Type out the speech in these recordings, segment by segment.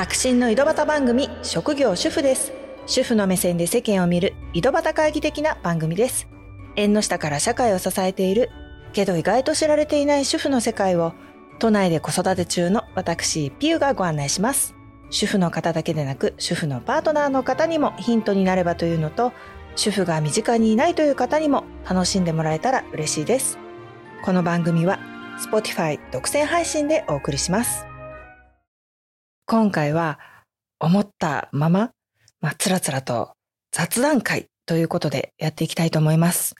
白真の井戸端番組職業主婦です。主婦の目線で世間を見る井戸端会議的な番組です。縁の下から社会を支えているけど意外と知られていない主婦の世界を都内で子育て中の私ピューがご案内します。主婦の方だけでなく主婦のパートナーの方にもヒントになればというのと主婦が身近にいないという方にも楽しんでもらえたら嬉しいです。この番組は Spotify 独占配信でお送りします。今回は思ったまま、まあ、つらつらと雑談会ということでやっていきたいと思います。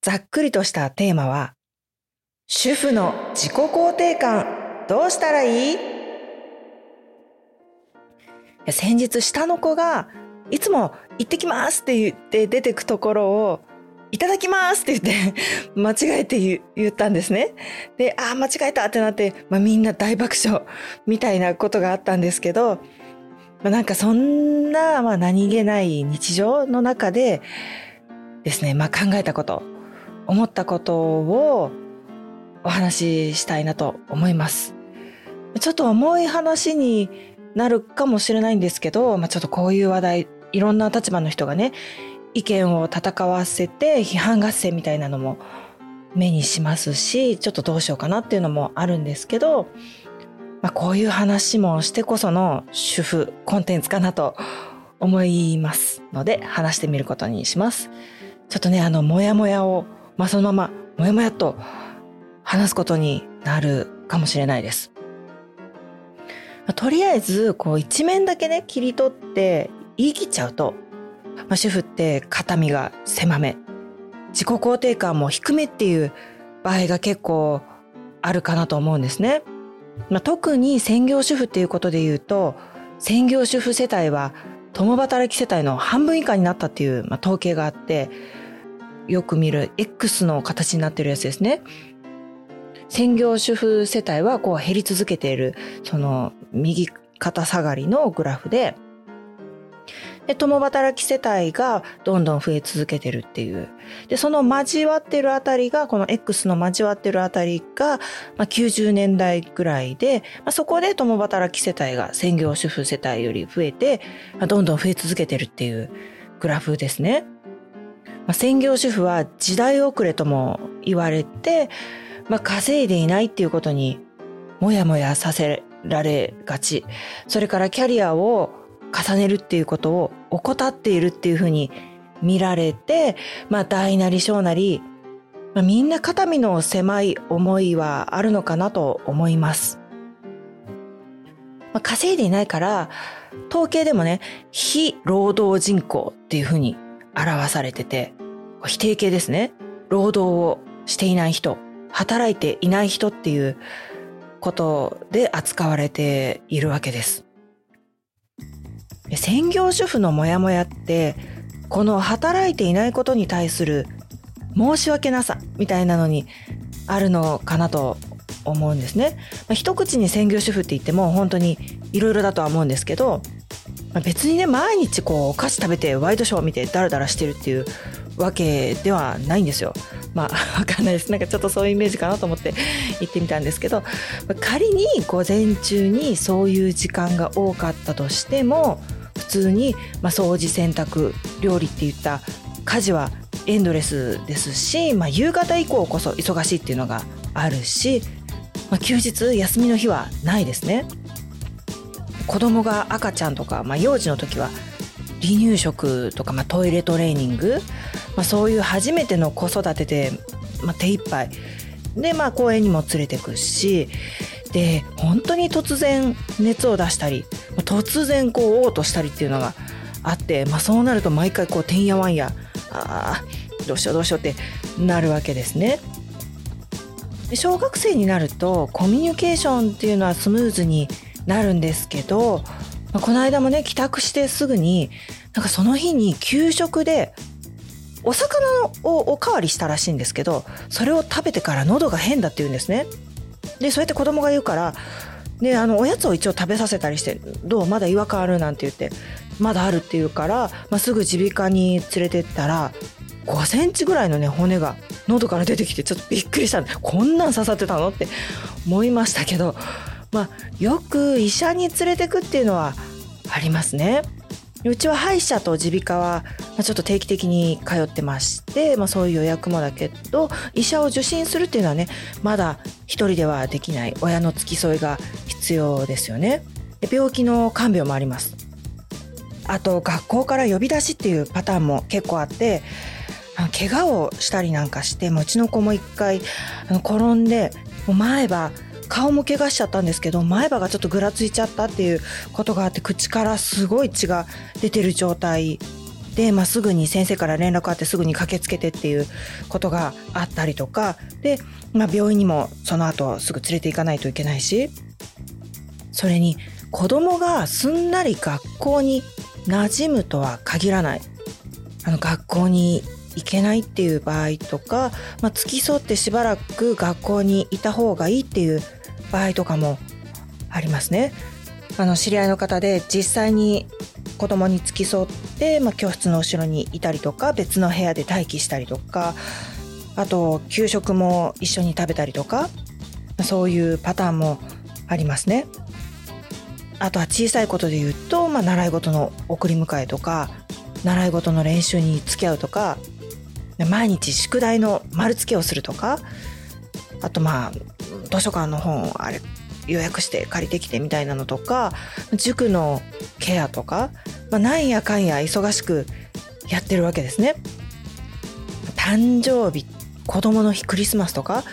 ざっくりとしたテーマは主婦の自己肯定感どうしたらいい？先日下の子がいつも行ってきますって言って出てくところをいただきますって言って 間違えて言ったんですね。で、ああ、間違えたってなって、まあ、みんな大爆笑みたいなことがあったんですけど、まあ、なんかそんな、まあ、何気ない日常の中でですね、まあ、考えたこと、思ったことをお話ししたいなと思います。ちょっと重い話になるかもしれないんですけど、まあ、ちょっとこういう話題、いろんな立場の人がね、意見を戦わせて批判合戦みたいなのも目にしますし、ちょっとどうしようかなっていうのもあるんですけど、まあ、こういう話もしてこその主婦コンテンツかなと思いますので話してみることにします。ちょっとね、あの、もやもやを、まあ、そのまま、もやもやと話すことになるかもしれないです。とりあえず、こう一面だけね、切り取って言い切っちゃうと、まあ、主婦って肩身が狭め、自己肯定感も低めっていう場合が結構あるかなと思うんですね。まあ、特に専業主婦っていうことで言うと、専業主婦世帯は共働き世帯の半分以下になったっていう、まあ、統計があって、よく見る X の形になってるやつですね。専業主婦世帯はこう減り続けている、その右肩下がりのグラフで、で、共働き世帯がどんどん増え続けてるっていう。で、その交わってるあたりが、この X の交わってるあたりが、まあ、90年代ぐらいで、まあ、そこで共働き世帯が専業主婦世帯より増えて、まあ、どんどん増え続けてるっていうグラフですね。まあ、専業主婦は時代遅れとも言われて、まあ、稼いでいないっていうことにもやもやさせられがち。それからキャリアを重ねるっていうことを怠っているっていうふうに見られて、まあ大なり小なり、まあ、みんな肩身の狭い思いはあるのかなと思います。まあ、稼いでいないから、統計でもね、非労働人口っていうふうに表されてて、否定形ですね。労働をしていない人、働いていない人っていうことで扱われているわけです。専業主婦のモヤモヤってこの働いていないことに対する申し訳なさみたいなのにあるのかなと思うんですね。まあ、一口に専業主婦って言っても本当にいろいろだとは思うんですけど、まあ、別にね毎日こうお菓子食べてワイドショー見てダラダラしてるっていうわけではないんですよ。まあ、わかんないです。なんかちょっとそういうイメージかなと思って行ってみたんですけど、仮に午前中にそういう時間が多かったとしても、通に、まあ、掃除、洗濯、料理っていった家事はエンドレスですし、まあ、夕方以降こそ忙しいっていうのがあるし、まあ、休日、休みの日はないですね。子供が赤ちゃんとか、まあ、幼児の時は離乳食とか、まあ、トイレトレーニング、まあ、そういう初めての子育てで、まあ、手一杯で、まあ、公園にも連れてくしで本当に突然熱を出したり突然こう嘔吐したりっていうのがあって、まあ、そうなると毎回こうてんやわんやあどうしようどうしようってなるわけですね。小学生になるとコミュニケーションっていうのはスムーズになるんですけどまあ、この間もね帰宅してすぐになんかその日に給食でお魚をおかわりしたらしいんですけどそれを食べてから喉が変だって言うんですね。でそうやって子供が言うからであのおやつを一応食べさせたりして「どう？まだ違和感ある?」なんて言って「まだある」って言うから、まあ、すぐ耳鼻科に連れてったら5センチぐらいのね骨が喉から出てきてちょっとびっくりしたこんなん刺さってたのって思いましたけどまあ、よく医者に連れてくっていうのはありますね。うちは歯医者と耳鼻科はちょっと定期的に通ってまして、まあ、そういう予約もだけど医者を受診するっていうのはねまだ一人ではできない親の付き添いが必要ですよね。病気の看病もあります。あと学校から呼び出しっていうパターンも結構あって怪我をしたりなんかしてうちの子も一回転んでもう前歯顔も怪我しちゃったんですけど前歯がちょっとぐらついちゃったっていうことがあって口からすごい血が出てる状態で、まあ、すぐに先生から連絡あってすぐに駆けつけてっていうことがあったりとかで、まあ、病院にもその後すぐ連れて行かないといけないしそれに子供がすんなり学校に馴染むとは限らない。あの学校に行けないっていう場合とか、まあ、付き添ってしばらく学校にいた方がいいっていう場合とかもありますね。あの知り合いの方で実際に子供に付き添って、まあ、教室の後ろにいたりとか別の部屋で待機したりとかあと給食も一緒に食べたりとかそういうパターンもありますね。あとは小さいことで言うと、まあ、習い事の送り迎えとか習い事の練習に付き合うとか毎日宿題の丸付けをするとかあとまあ図書館の本あれ予約して借りてきてみたいなのとか塾のケアとか、まあ、なんやかんや忙しくやってるわけですね。誕生日子供の日クリスマスとか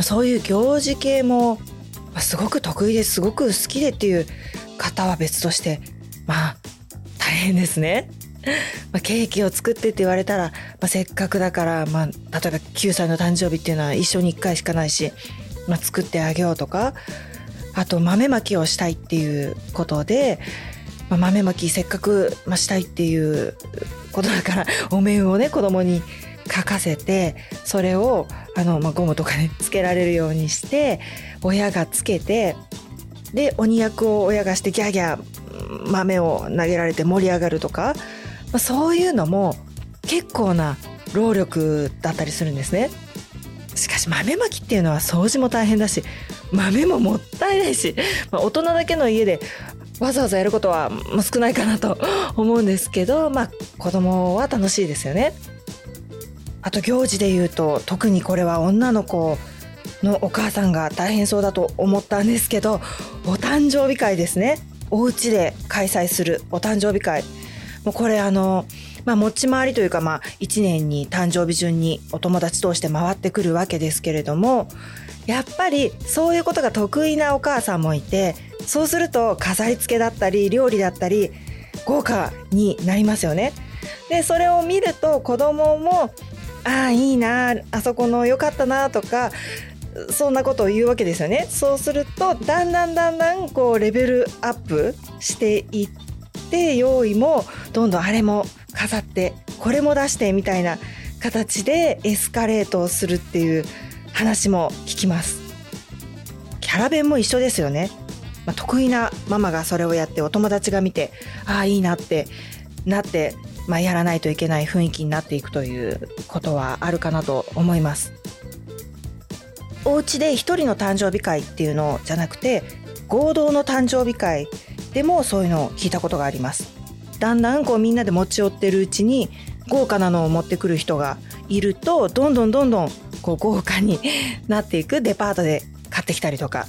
そういう行事系もすごく得意ですごく好きでっていう方は別としてまあ大変ですね。まあ、ケーキを作ってって言われたら、まあ、せっかくだから、まあ、例えば9歳の誕生日っていうのは一生に1回しかないし、まあ、作ってあげようとかあと豆まきをしたいっていうことで、まあ、豆まきせっかく、まあ、したいっていうことだからお面をね子供に書かせてそれをあの、まあ、ゴムとかねつけられるようにして親がつけてで鬼役を親がしてギャーギャー豆を投げられて盛り上がるとかまあ、そういうのも結構な労力だったりするんですね。しかし豆まきっていうのは掃除も大変だし豆ももったいないし、まあ、大人だけの家でわざわざやることは少ないかなと 思うんですけどまあ子供は楽しいですよね。あと行事で言うと特にこれは女の子のお母さんが大変そうだと思ったんですけどお誕生日会ですねお家で開催するお誕生日会もうこれあの、まあ、持ち回りというか、まあ、1年に誕生日順にお友達通して回ってくるわけですけれどもやっぱりそういうことが得意なお母さんもいてそうすると飾り付けだったり料理だったり豪華になりますよね。でそれを見ると子供もああいいなあそこの良かったなとかそんなことを言うわけですよね。そうするとだんだんだんだんこうレベルアップしていっで用意もどんどんあれも飾ってこれも出してみたいな形でエスカレートをするっていう話も聞きます。キャラ弁も一緒ですよね、まあ、得意なママがそれをやってお友達が見てああいいなってなって、まあ、やらないといけない雰囲気になっていくということはあるかなと思います。お家で一人の誕生日会っていうのじゃなくて合同の誕生日会でもそういうのを聞いたことがあります。だんだんこうみんなで持ち寄ってるうちに豪華なのを持ってくる人がいるとどんどんどんどんこう豪華になっていくデパートで買ってきたりとか、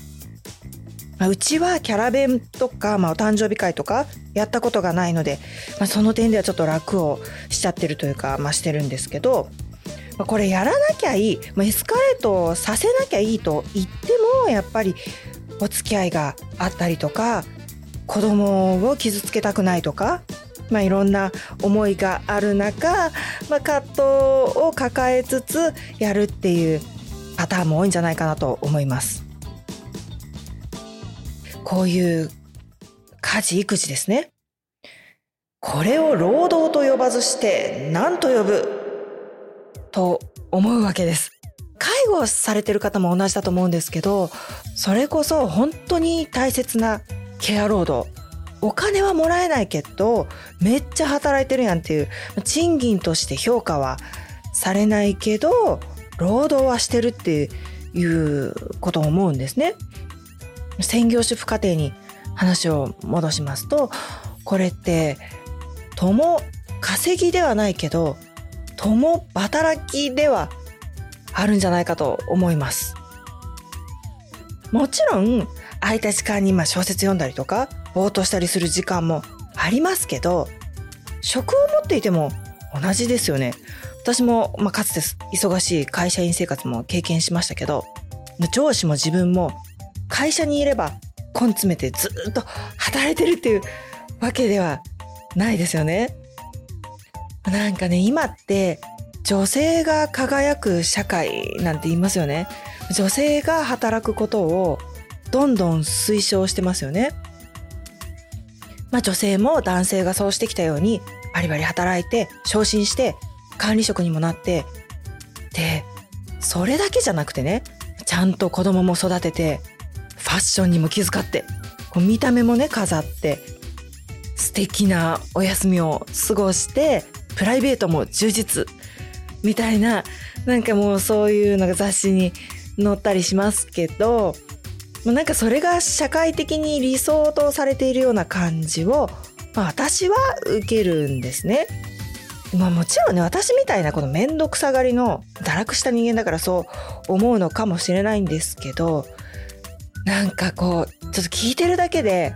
まあ、うちはキャラ弁とか、まあ、お誕生日会とかやったことがないので、まあ、その点ではちょっと楽をしちゃってるというか、まあ、してるんですけど、まあ、これやらなきゃいい、まあ、エスカレートさせなきゃいいと言ってもやっぱりお付き合いがあったりとか子供を傷つけたくないとか、まあ、いろんな思いがある中、まあ、葛藤を抱えつつやるっていうパターンも多いんじゃないかなと思います。こういう家事育児ですね。これを労働と呼ばずして何と呼ぶ？と思うわけです。介護されてる方も同じだと思うんですけど、それこそ本当に大切なケア労働お金はもらえないけどめっちゃ働いてるやんっていう賃金として評価はされないけど労働はしてるっていうことを思うんですね。専業主婦家庭に話を戻しますとこれって共稼ぎではないけど共働きではあるんじゃないかと思います。もちろん空いた時間にま小説読んだりとかぼーっとしたりする時間もありますけど職を持っていても同じですよね。私も、まあ、かつて忙しい会社員生活も経験しましたけど上司も自分も会社にいれば根詰めてずっと働いてるっていうわけではないですよね。なんかね今って女性が輝く社会なんて言いますよね。女性が働くことをどんどん推奨してますよね。まあ女性も男性がそうしてきたようにバリバリ働いて昇進して管理職にもなってでそれだけじゃなくてねちゃんと子供も育ててファッションにも気遣ってこう見た目もね飾って素敵なお休みを過ごしてプライベートも充実みたいななんかもうそういうのが雑誌に載ったりしますけどなんかそれが社会的に理想とされているような感じを、まあ、私は受けるんですね。まあもちろんね私みたいなこの面倒くさがりの堕落した人間だからそう思うのかもしれないんですけどなんかこうちょっと聞いてるだけで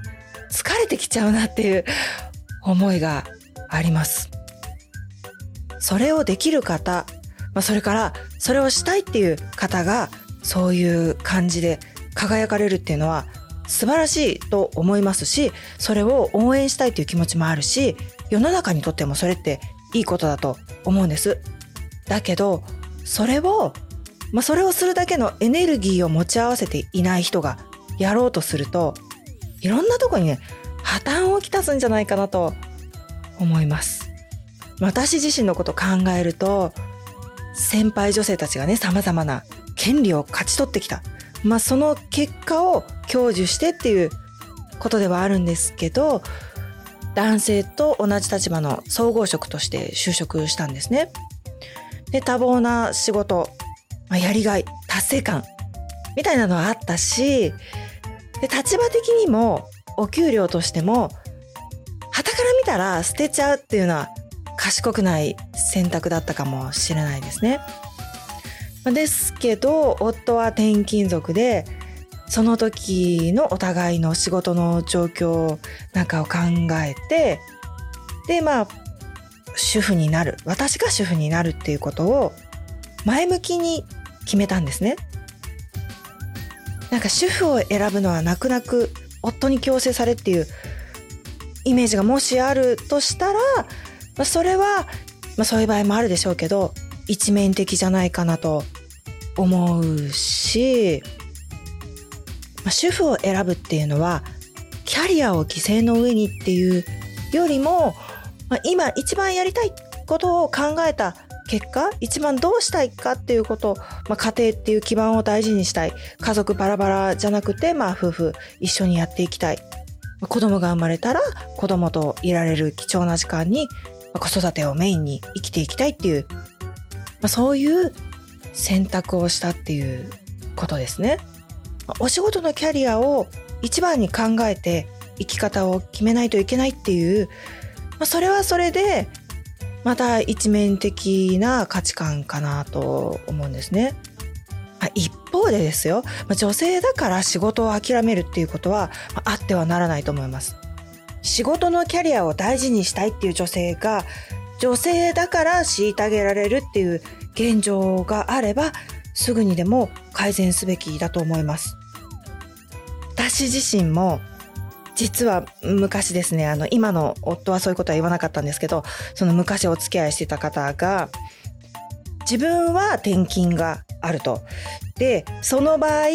疲れてきちゃうなっていう思いがあります。それをできる方、まあ、それからそれをしたいっていう方がそういう感じで輝かれるっていうのは素晴らしいと思いますしそれを応援したいという気持ちもあるし世の中にとってもそれっていいことだと思うんです。だけどそれを、まあ、それをするだけのエネルギーを持ち合わせていない人がやろうとするといろんなとこにね破綻をきたすんじゃないかなと思います。私自身のこと考えると先輩女性たちがね様々な権利を勝ち取ってきた。まあその結果を享受してっていうことではあるんですけど男性と同じ立場の総合職として就職したんですね。で多忙な仕事、まあ、やりがい達成感みたいなのはあったしで立場的にもお給料としても旗から見たら捨てちゃうっていうのは賢くない選択だったかもしれないですね。ですけど夫は転勤族でその時のお互いの仕事の状況なんかを考えてでまあ主婦になる私が主婦になるっていうことを前向きに決めたんですね。なんか主婦を選ぶのは泣く泣く夫に強制されっていうイメージがもしあるとしたら、まあ、それは、まあ、そういう場合もあるでしょうけど一面的じゃないかなと思うし、まあ、主婦を選ぶっていうのはキャリアを犠牲の上にっていうよりも、まあ、今一番やりたいことを考えた結果一番どうしたいかっていうこと、まあ、家庭っていう基盤を大事にしたい。家族バラバラじゃなくて、まあ、夫婦一緒にやっていきたい。子供が生まれたら子供といられる貴重な時間に子育てをメインに生きていきたいっていう、まあ、そういう選択をしたっていうことですね。お仕事のキャリアを一番に考えて生き方を決めないといけないっていう、まあ、それはそれでまた一面的な価値観かなと思うんですね。まあ、一方でですよ、まあ、女性だから仕事を諦めるっていうことは、まあ、あってはならないと思います。仕事のキャリアを大事にしたいっていう女性が女性だから虐げられるっていう現状があればすぐにでも改善すべきだと思います。私自身も実は昔ですね、あの、今の夫はそういうことは言わなかったんですけど、その昔お付き合いしてた方が、自分は転勤があると。で、その場合、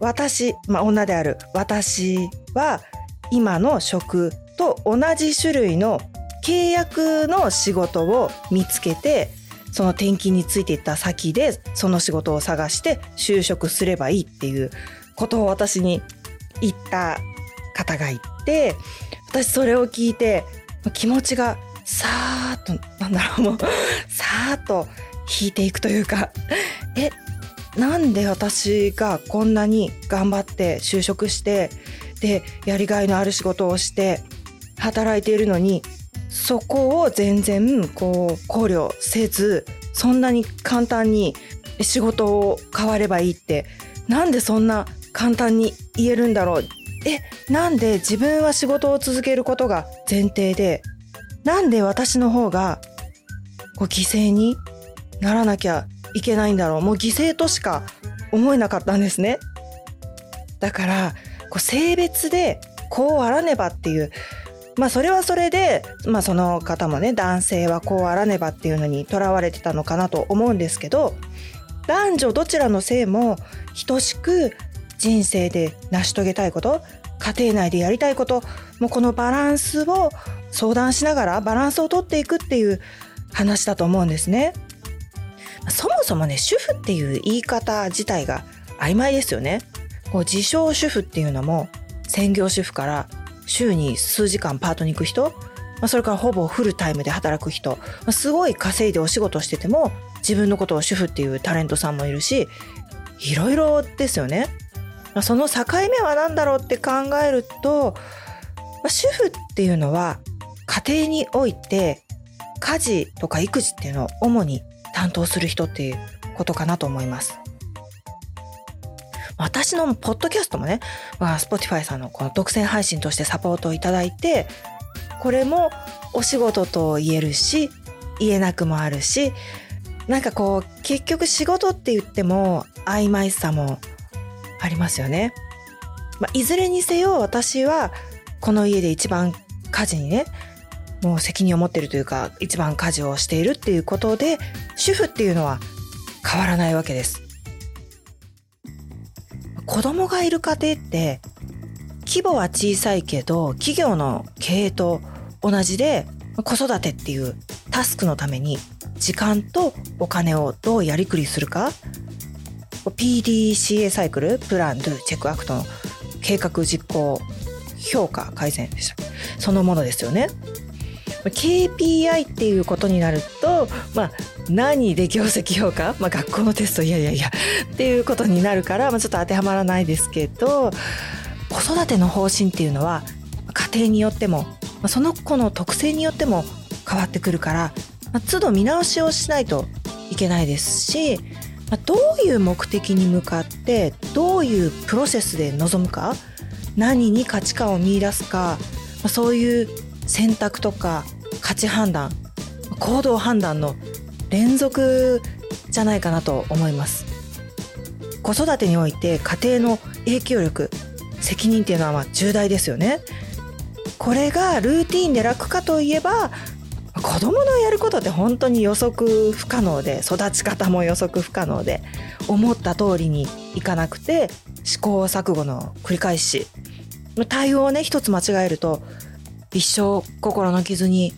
私、まあ女である私は今の職と同じ種類の契約の仕事を見つけて、その転勤についていった先でその仕事を探して就職すればいいっていうことを私に言った方がいて私それを聞いて気持ちがさーっとなんだろうもうさーっと引いていくというか えなんで私がこんなに頑張って就職してでやりがいのある仕事をして働いているのにそこを全然こう考慮せずそんなに簡単に仕事を変わればいいってなんでそんな簡単に言えるんだろう。えなんで自分は仕事を続けることが前提でなんで私の方がこう犠牲にならなきゃいけないんだろう。もう犠牲としか思えなかったんですね。だからこう性別でこうあらねばっていうまあそれはそれで、まあその方もね、男性はこうあらねばっていうのにとらわれてたのかなと思うんですけど、男女どちらの性も等しく人生で成し遂げたいこと、家庭内でやりたいこと、もうこのバランスを相談しながらバランスをとっていくっていう話だと思うんですね。そもそもね、主婦っていう言い方自体が曖昧ですよね。こう自称主婦っていうのも専業主婦から週に数時間パートに行く人、まあ、それからほぼフルタイムで働く人、まあ、すごい稼いでお仕事してても自分のことを主婦っていうタレントさんもいるしいろいろですよね。まあ、その境目は何だろうって考えると、まあ、主婦っていうのは家庭において家事とか育児っていうのを主に担当する人っていうことかなと思います。私のポッドキャストもね、まあ、Spotify さんのこの独占配信としてサポートをいただいて、これもお仕事と言えるし、言えなくもあるし、なんかこう、結局仕事って言っても曖昧さもありますよね。まあ、いずれにせよ私はこの家で一番家事にね、もう責任を持ってるというか、一番家事をしているっていうことで、主婦っていうのは変わらないわけです。子供がいる家庭って規模は小さいけど企業の経営と同じで子育てっていうタスクのために時間とお金をどうやりくりするか PDCA サイクルプランドゥチェックアクトの計画実行評価改善でした。そのものですよね。KPI っていうことになると、まあ、何で業績評価、まあ、学校のテスト。いやいやいや。っていうことになるから、まあ、ちょっと当てはまらないですけど子育ての方針っていうのは家庭によっても、ま、その子の特性によっても変わってくるから、まあ、都度見直しをしないといけないですし、まあ、どういう目的に向かってどういうプロセスで臨むか何に価値観を見いだすか、まあ、そういう選択とか価値判断行動判断の連続じゃないかなと思います。子育てにおいて家庭の影響力責任っていうのはまあ重大ですよね。これがルーティンで楽かといえば子供のやることって本当に予測不可能で育ち方も予測不可能で思った通りにいかなくて試行錯誤の繰り返し。対応をね一つ間違えると一生心の傷に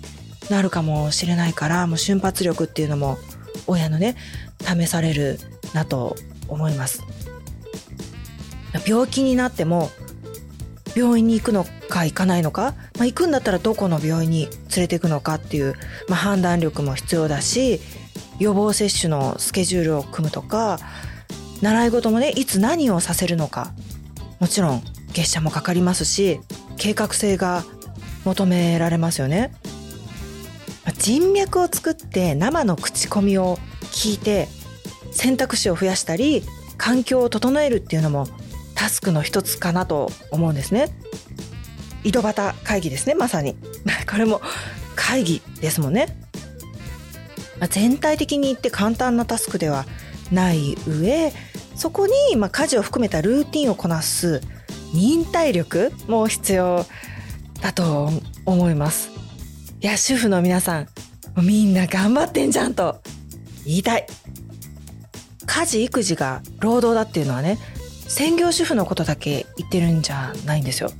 なるかもしれないからもう瞬発力っていうのも親のね試されるなと思います。病気になっても病院に行くのか行かないのか、まあ、行くんだったらどこの病院に連れて行くのかっていう、まあ、判断力も必要だし予防接種のスケジュールを組むとか習い事もねいつ何をさせるのかもちろん月謝もかかりますし計画性が求められますよね。人脈を作って生の口コミを聞いて選択肢を増やしたり環境を整えるっていうのもタスクの一つかなと思うんですね。井戸端会議ですねまさに。これも会議ですもんね。ま、全体的に言って簡単なタスクではない上そこにまあ家事を含めたルーティンをこなす忍耐力も必要だと思います。いや、主婦の皆さん、みんな頑張ってんじゃんと言いたい。家事、育児が労働だっていうのはね、専業主婦のことだけ言ってるんじゃないんですよ。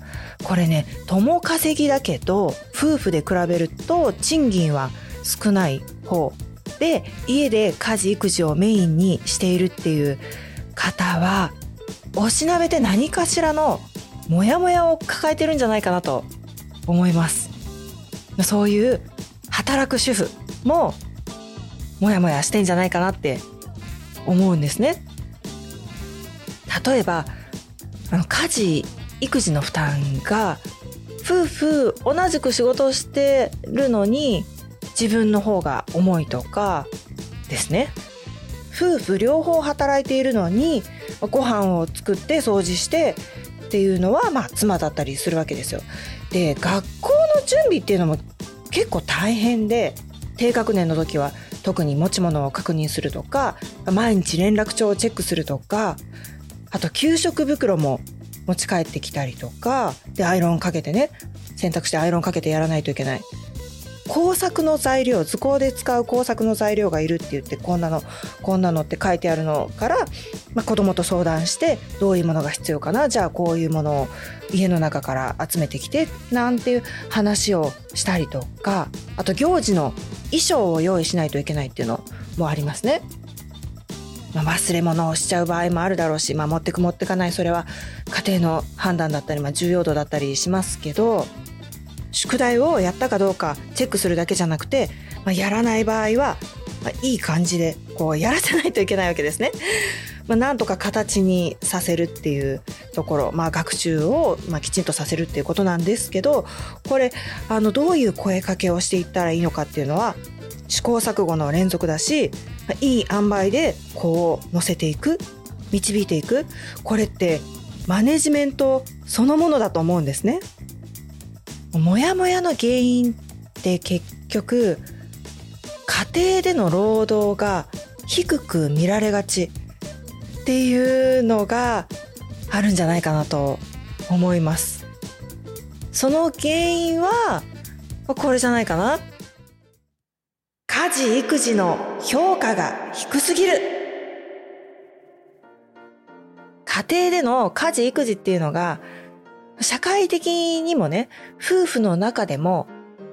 これね、共稼ぎだけど、夫婦で比べると賃金は少ない方で、家で家事、育児をメインにしているっていう方は、おしなべて何かしらのモヤモヤを抱えてるんじゃないかなと思います。そういう働く主婦もモヤモヤしてんじゃないかなって思うんですね。例えばあの家事育児の負担が夫婦同じく仕事をしてるのに自分の方が重いとかですね夫婦両方働いているのにご飯を作って掃除してっていうのはまあ妻だったりするわけですよ。で学校の準備っていうのも結構大変で低学年の時は特に持ち物を確認するとか毎日連絡帳をチェックするとかあと給食袋も持ち帰ってきたりとかでアイロンかけてね洗濯してアイロンかけてやらないといけない。工作の材料図工で使う工作の材料がいるって言ってこんなのこんなのって書いてあるのから、まあ、子供と相談してどういうものが必要かなじゃあこういうものを家の中から集めてきてなんていう話をしたりとかあと行事の衣装を用意しないといけないっていうのもありますね。まあ、忘れ物をしちゃう場合もあるだろうし、まあ、持ってく持ってかないそれは家庭の判断だったり、まあ、重要度だったりしますけど宿題をやったかどうかチェックするだけじゃなくて、まあ、やらない場合は、まあ、いい感じでこうやらせないといけないわけですね。まあ、なんとか形にさせるっていうところ、まあ、学習を、ま、きちんとさせるっていうことなんですけどこれあのどういう声かけをしていったらいいのかっていうのは試行錯誤の連続だしいい塩梅でこう乗せていく導いていくこれってマネジメントそのものだと思うんですね。モヤモヤの原因って結局家庭での労働が低く見られがちっていうのがあるんじゃないかなと思います。その原因はこれじゃないかな家事育児の評価が低すぎる家庭での家事育児っていうのが社会的にもね夫婦の中でも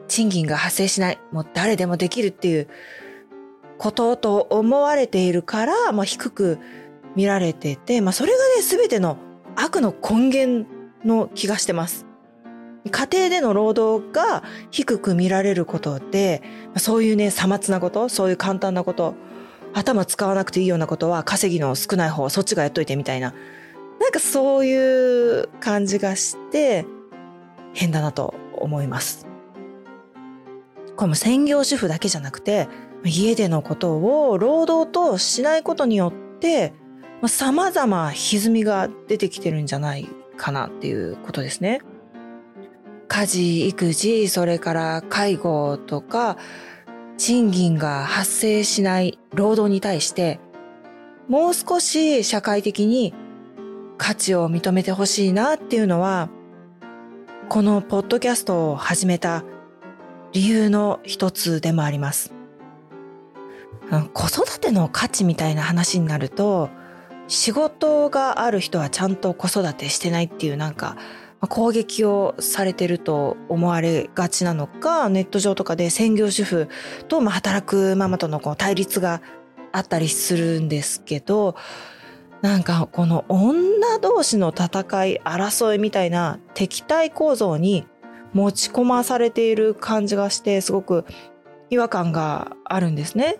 賃金が発生しないもう誰でもできるっていうことと思われているから、まあ、低く見られてて、まあ、それがね全ての悪の根源の気がしてます。家庭での労働が低く見られることで、そういうね、さまつなこと、そういう簡単なこと、頭使わなくていいようなことは稼ぎの少ない方は、そっちがやっといてみたいな。なんかそういう感じがして、変だなと思います。これも専業主婦だけじゃなくて、家でのことを労働としないことによって、様々歪みが出てきてるんじゃないかなっていうことですね。家事、育児、それから介護とか、賃金が発生しない労働に対して、もう少し社会的に価値を認めてほしいなっていうのは、このポッドキャストを始めた理由の一つでもあります。子育ての価値みたいな話になると、仕事がある人はちゃんと子育てしてないっていうなんか攻撃をされてると思われがちなのか、ネット上とかで専業主婦と働くママとのこう対立があったりするんですけど、なんかこの女同士の戦い、争いみたいな敵対構造に持ち込まされている感じがして、すごく違和感があるんですね。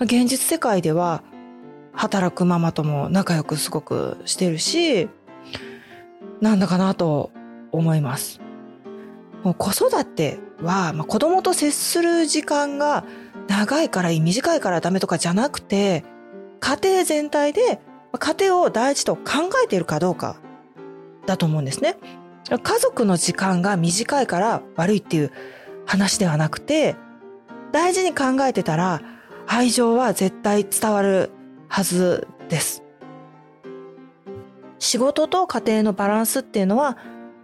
現実世界では働くママとも仲良くすごくしてるし、なんだかなと思います。もう子育ては、まあ、子供と接する時間が長いからいい、短いからダメとかじゃなくて、家庭全体で家庭を大事と考えているかどうかだと思うんですね。家族の時間が短いから悪いっていう話ではなくて、大事に考えてたら愛情は絶対伝わるはずです。仕事と家庭のバランスっていうのは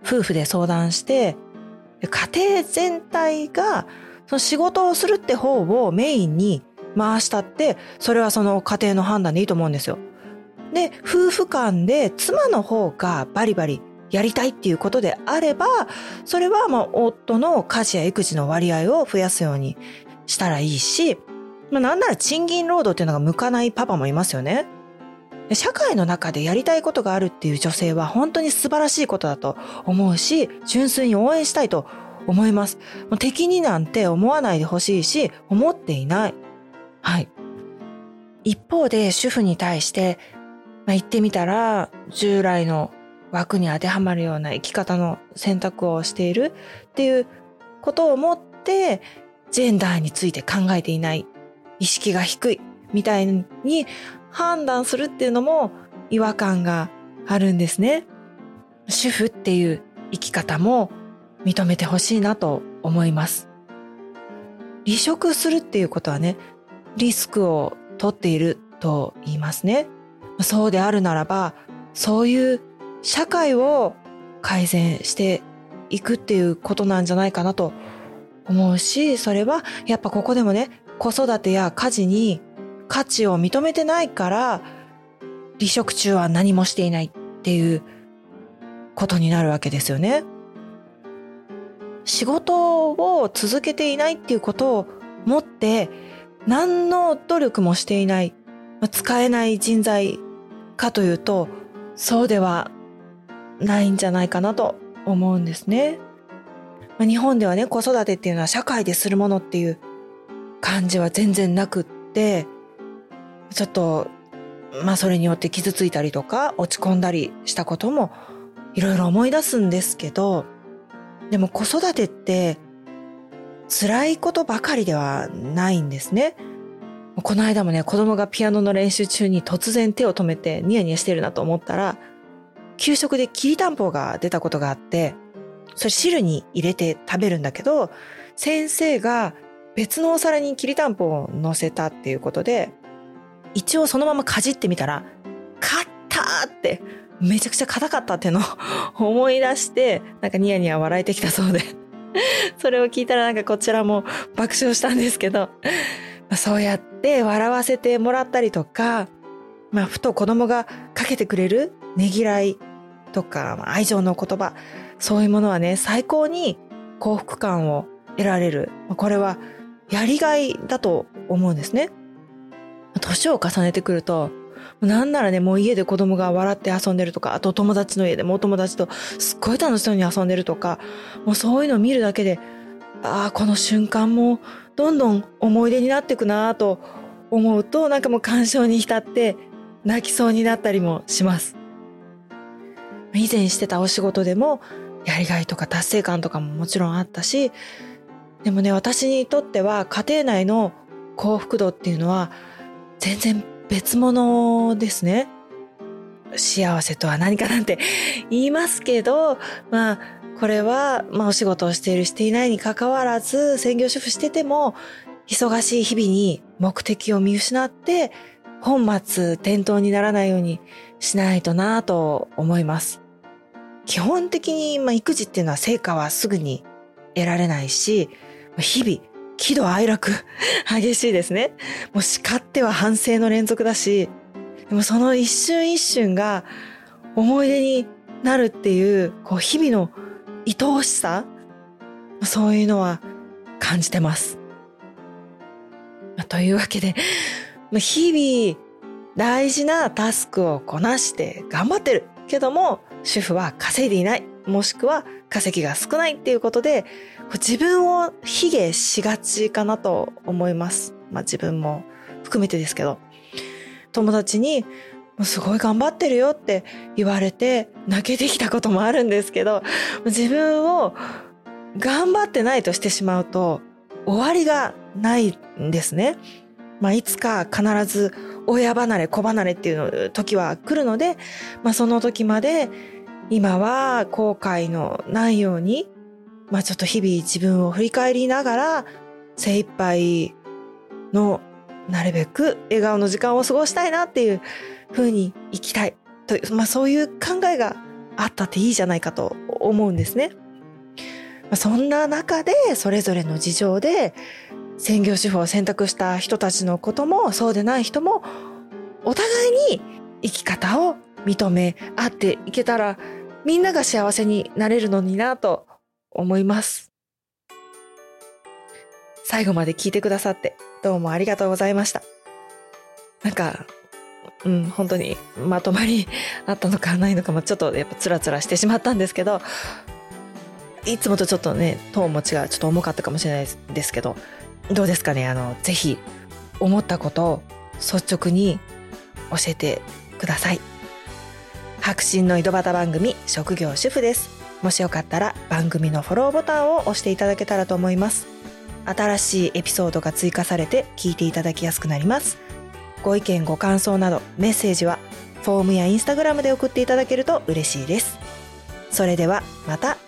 夫婦で相談して家庭全体がその仕事をするって方をメインに回したってそれはその家庭の判断でいいと思うんですよ。で夫婦間で妻の方がバリバリやりたいっていうことであればそれはまあ夫の家事や育児の割合を増やすようにしたらいいし、まあ、なんなら賃金労働っていうのが向かないパパもいますよね。社会の中でやりたいことがあるっていう女性は本当に素晴らしいことだと思うし、純粋に応援したいと思います。敵になんて思わないでほしいし、思っていない。はい。一方で主婦に対して、まあ、言ってみたら従来の枠に当てはまるような生き方の選択をしているっていうことを思ってジェンダーについて考えていない意識が低いみたいに判断するっていうのも違和感があるんですね。主婦っていう生き方も認めてほしいなと思います。離職するっていうことはね、リスクを取っていると言いますね。そうであるならば、そういう社会を改善していくっていうことなんじゃないかなと思うし、それはやっぱここでもね、子育てや家事に価値を認めてないから、離職中は何もしていないっていうことになるわけですよね。仕事を続けていないっていうことをもって何の努力もしていない、使えない人材かというとそうではないんじゃないかなと思うんですね。日本ではね子育てっていうのは社会でするものっていう感じは全然なくってちょっとまあそれによって傷ついたりとか落ち込んだりしたこともいろいろ思い出すんですけどでも子育てって辛いことばかりではないんですね。この間もね、子供がピアノの練習中に突然手を止めてニヤニヤしてるなと思ったら、給食できりたんぽが出たことがあって、それ汁に入れて食べるんだけど、先生が別のお皿にきりたんぽを乗せたっていうことで、一応そのままかじってみたら、勝ったってめちゃくちゃ硬かったってのを 思い出して、なんかニヤニヤ笑えてきたそうで。それを聞いたらなんかこちらも爆笑したんですけど、そうやって笑わせてもらったりとか、まあ、ふと子供がかけてくれるねぎらいとか、愛情の言葉、そういうものはね、最高に幸福感を得られる。これはやりがいだと思うんですね。年を重ねてくると、なんならね、もう家で子供が笑って遊んでるとか、あと友達の家でもお友達とすっごい楽しそうに遊んでるとか、もうそういうのを見るだけで、ああ、この瞬間もどんどん思い出になっていくなと思うと、なんかもう感傷に浸って泣きそうになったりもします。以前してたお仕事でも、やりがいとか達成感とかももちろんあったし、でもね、私にとっては家庭内の幸福度っていうのは全然別物ですね。幸せとは何かなんて言いますけど、まあ、これは、まあお仕事をしているしていないに関わらず、専業主婦してても、忙しい日々に目的を見失って、本末転倒にならないようにしないとなと思います。基本的に、まあ、育児っていうのは成果はすぐに得られないし、日々喜怒哀楽 激しいですね。もう叱っては反省の連続だし、でもその一瞬一瞬が思い出になるっていう、こう日々の愛おしさ、そういうのは感じてます。というわけで、日々大事なタスクをこなして頑張ってるけども、主婦は稼いでいない。もしくは稼ぎが少ないっていうことで、自分を卑下しがちかなと思います。まあ自分も含めてですけど。友達に、すごい頑張ってるよって言われて泣けてきたこともあるんですけど、自分を頑張ってないとしてしまうと終わりがないんですね。まあ、いつか必ず親離れ子離れっていう時は来るので、まあ、その時まで今は後悔のないようにまあちょっと日々自分を振り返りながら精一杯のなるべく笑顔の時間を過ごしたいなっていう風に生きたいという、まあそういう考えがあったっていいじゃないかと思うんですね。まあ、そんな中でそれぞれの事情で専業主婦を選択した人たちのこともそうでない人もお互いに生き方を認め合っていけたらみんなが幸せになれるのになと思います。最後まで聞いてくださってどうもありがとうございました。なんか、うん、本当にまとまりあったのかないのかもちょっとやっぱつらつらしてしまったんですけど、いつもとちょっとね、トーンも違う、ちょっと重かったかもしれないですけど、どうですかね？あの、ぜひ思ったことを率直に教えてください。白真の井戸端番組職業主婦ですもしよかったら番組のフォローボタンを押していただけたらと思います新しいエピソードが追加されて聞いていただきやすくなります。ご意見ご感想などメッセージはフォームやインスタグラムで送っていただけると嬉しいです。それではまた。